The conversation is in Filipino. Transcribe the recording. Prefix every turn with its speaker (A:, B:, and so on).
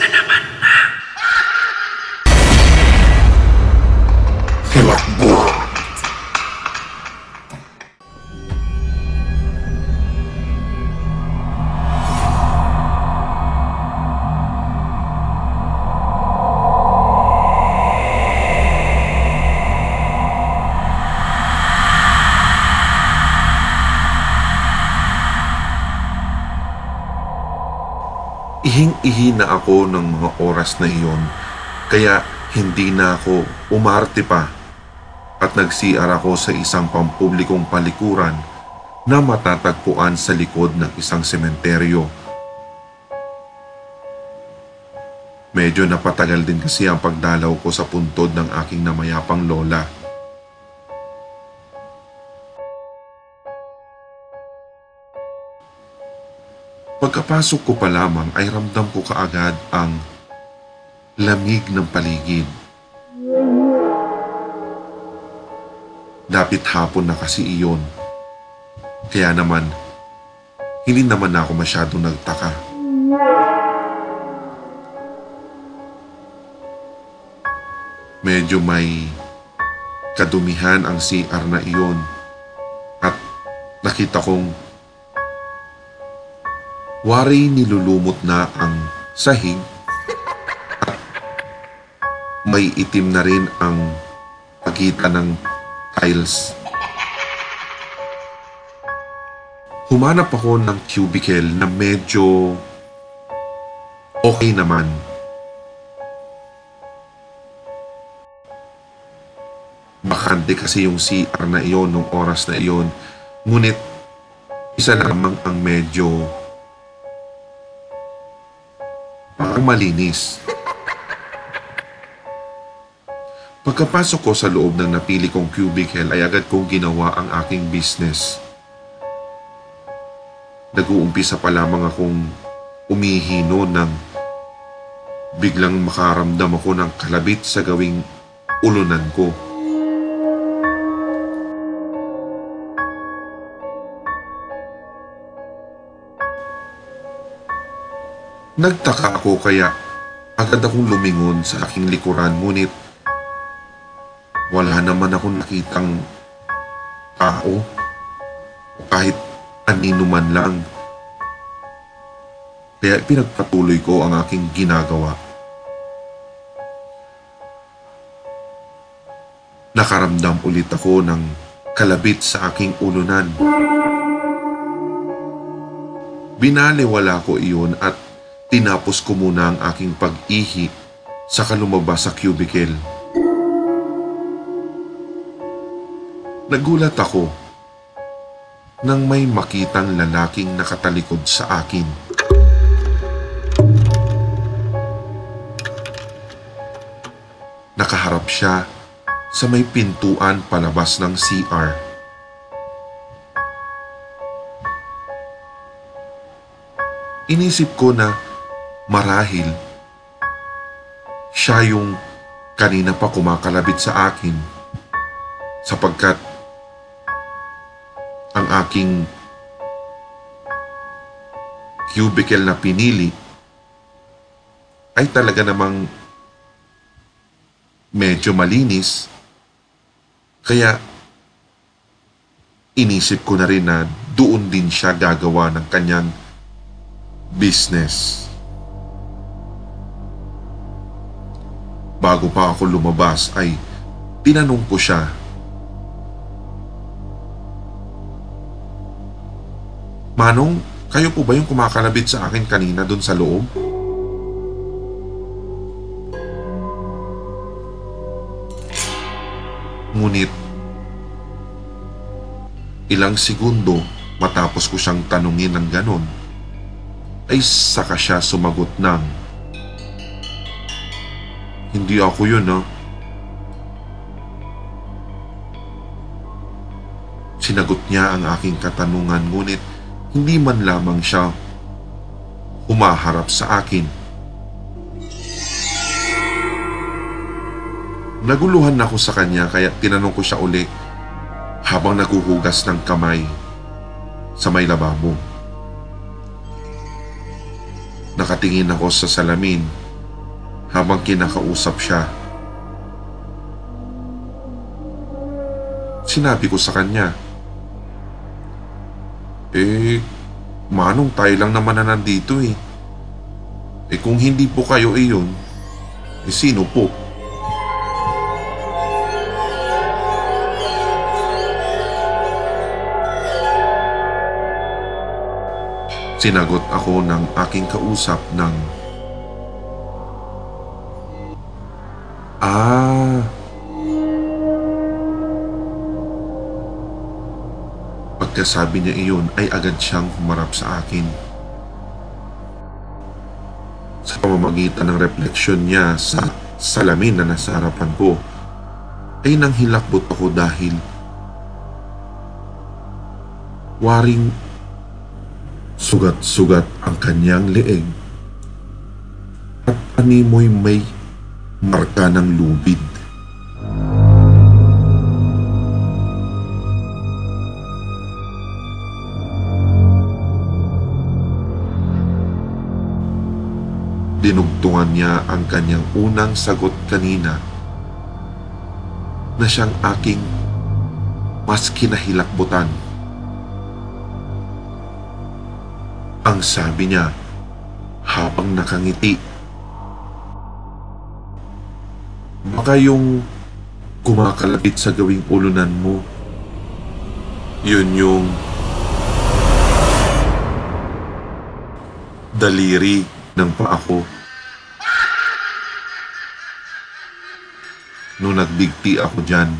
A: na naman
B: Ihing-ihi na ako ng mga oras na iyon, kaya hindi na ako umarte pa at nag-CR ako sa isang pampublikong palikuran na matatagpuan sa likod ng isang sementeryo. Medyo napatagal din kasi ang pagdalaw ko sa puntod ng aking namayapang lola. Pagkapasok ko pa lamang ay ramdam ko kaagad ang lamig ng paligid. Dapit hapon na kasi iyon. Kaya naman, hindi naman ako masyadong nagtaka. Medyo may kadumihan ang CR na iyon at nakita kong wari nilulumot na ang sahig at may itim na rin ang pagitan ng tiles. Humanap ako ng cubicle na medyo okay naman. Bakante kasi yung CR na iyon nung oras na iyon. Ngunit isa lamang ang medyo parang malinis. Pagkapasok ko sa loob ng napili kong cubicle ay agad kong ginawa ang aking business. Nag-uumpisa pa lamang akong umihino nang biglang makaramdam ako ng kalabit sa gawing ulunan ko. Nagtaka ako kaya agad akong lumingon sa aking likuran ngunit wala naman akong nakitang tao o kahit anino man lang. Kaya pinagpatuloy ko ang aking ginagawa. Nakaramdam ulit ako ng kalabit sa aking ulunan. Binaliwala ko iyon at tinapos ko muna ang aking pag-ihi sa lumabas sa cubicle. Nagulat ako nang may makitang lalaking nakatalikod sa akin. Nakaharap siya sa may pintuan palabas ng CR. Inisip ko na marahil siya yung kanina pa kumakalabit sa akin sapagkat ang aking cubicle na pinili ay talaga namang medyo malinis kaya inisip ko na rin na doon din siya gagawa ng kanyang business. Bago pa ako lumabas ay tinanong ko siya Manong, kayo po ba yung kumakalabit sa akin kanina doon sa loob? Ngunit, ilang segundo matapos ko siyang tanungin ng ganon, ay saka siya sumagot ng, Hindi ako yun ha. Sinagot niya ang aking katanungan ngunit hindi man lamang siya humaharap sa akin. Naguluhan ako sa kanya kaya tinanong ko siya uli habang naguhugas ng kamay sa may lababo. Nakatingin ako sa salamin habang kinakausap siya. Sinabi ko sa kanya, Eh, manong tayo lang naman na nandito eh. Eh kung hindi po kayo eh yun, eh sino po? Sinagot ako ng aking kausap ng Pagkasabi niya iyon ay agad siyang humarap sa akin. Sa pamamagitan ng refleksyon niya sa salamin na nasa harapan ko, ay nanghilakbot ako dahil waring sugat-sugat ang kanyang leeg at animoy may marka ng lubid. Dinugtungan niya ang kanyang unang sagot kanina na siyang aking mas kinahilakbutan. Ang sabi niya habang nakangiti. Baka yung kumakalapit sa gawing ulunan mo. Yun yung daliri ng paa ko. Nung nagbigti ako dyan,